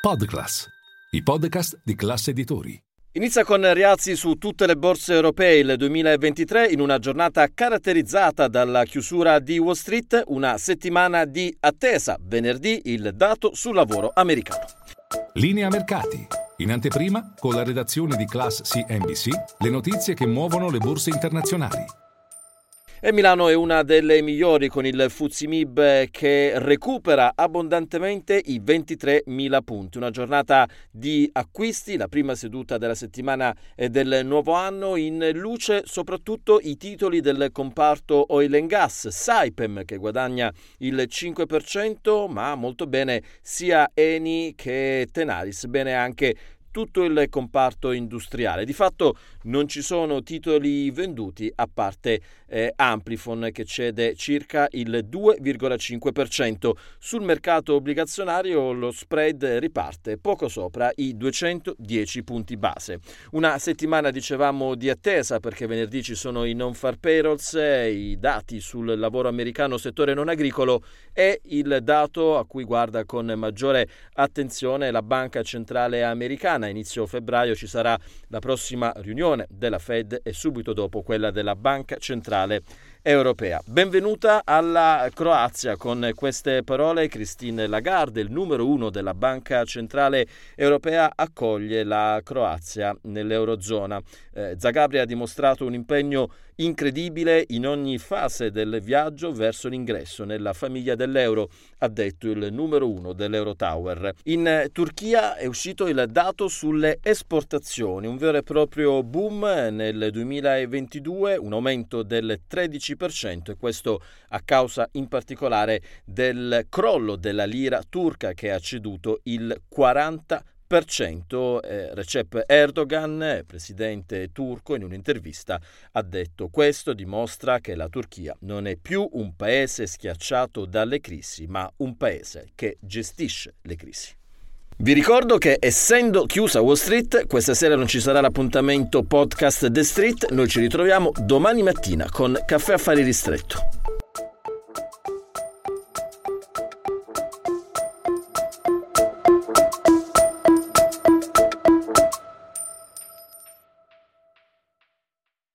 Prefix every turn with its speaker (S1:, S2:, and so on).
S1: Podclass, i podcast di classe editori.
S2: Inizia con rialzi su tutte le borse europee il 2023 in una giornata caratterizzata dalla chiusura di Wall Street, una settimana di attesa, venerdì il dato sul lavoro americano.
S1: Linea mercati. In anteprima, con la redazione di Class CNBC, le notizie che muovono le borse internazionali.
S2: E Milano è una delle migliori con il Fuzimib che recupera abbondantemente i 23.000 punti. Una giornata di acquisti, la prima seduta della settimana del nuovo anno, in luce soprattutto i titoli del comparto oil and gas, Saipem che guadagna il 5%, ma molto bene sia Eni che Tenaris, bene anche tutto il comparto industriale. Di fatto non ci sono titoli venduti a parte eh, Amplifon che cede circa il 2,5%. Sul mercato obbligazionario lo spread riparte poco sopra i 210 punti base. Una settimana dicevamo di attesa perché venerdì ci sono i non far payrolls, i dati sul lavoro americano settore non agricolo e il dato a cui guarda con maggiore attenzione la Banca Centrale Americana settimana, inizio febbraio, ci sarà la prossima riunione della Fed e subito dopo quella della Banca Centrale Europea. Benvenuta alla Croazia con queste parole Christine Lagarde, il numero uno della Banca Centrale Europea, accoglie la Croazia nell'Eurozona. Eh, Zagabri ha dimostrato un impegno incredibile in ogni fase del viaggio verso l'ingresso nella famiglia dell'euro, ha detto il numero uno dell'Eurotower. In Turchia è uscito il dato sulle esportazioni, un vero e proprio boom nel 2022, un aumento del 13% e questo a causa in particolare del crollo della lira turca che ha ceduto il 40% eh, Recep Erdogan, presidente turco, in un'intervista ha detto questo dimostra che la Turchia non è più un paese schiacciato dalle crisi, ma un paese che gestisce le crisi. Vi ricordo che essendo chiusa Wall Street, questa sera non ci sarà l'appuntamento podcast The Street, noi ci ritroviamo domani mattina con Caffè Affari Ristretto.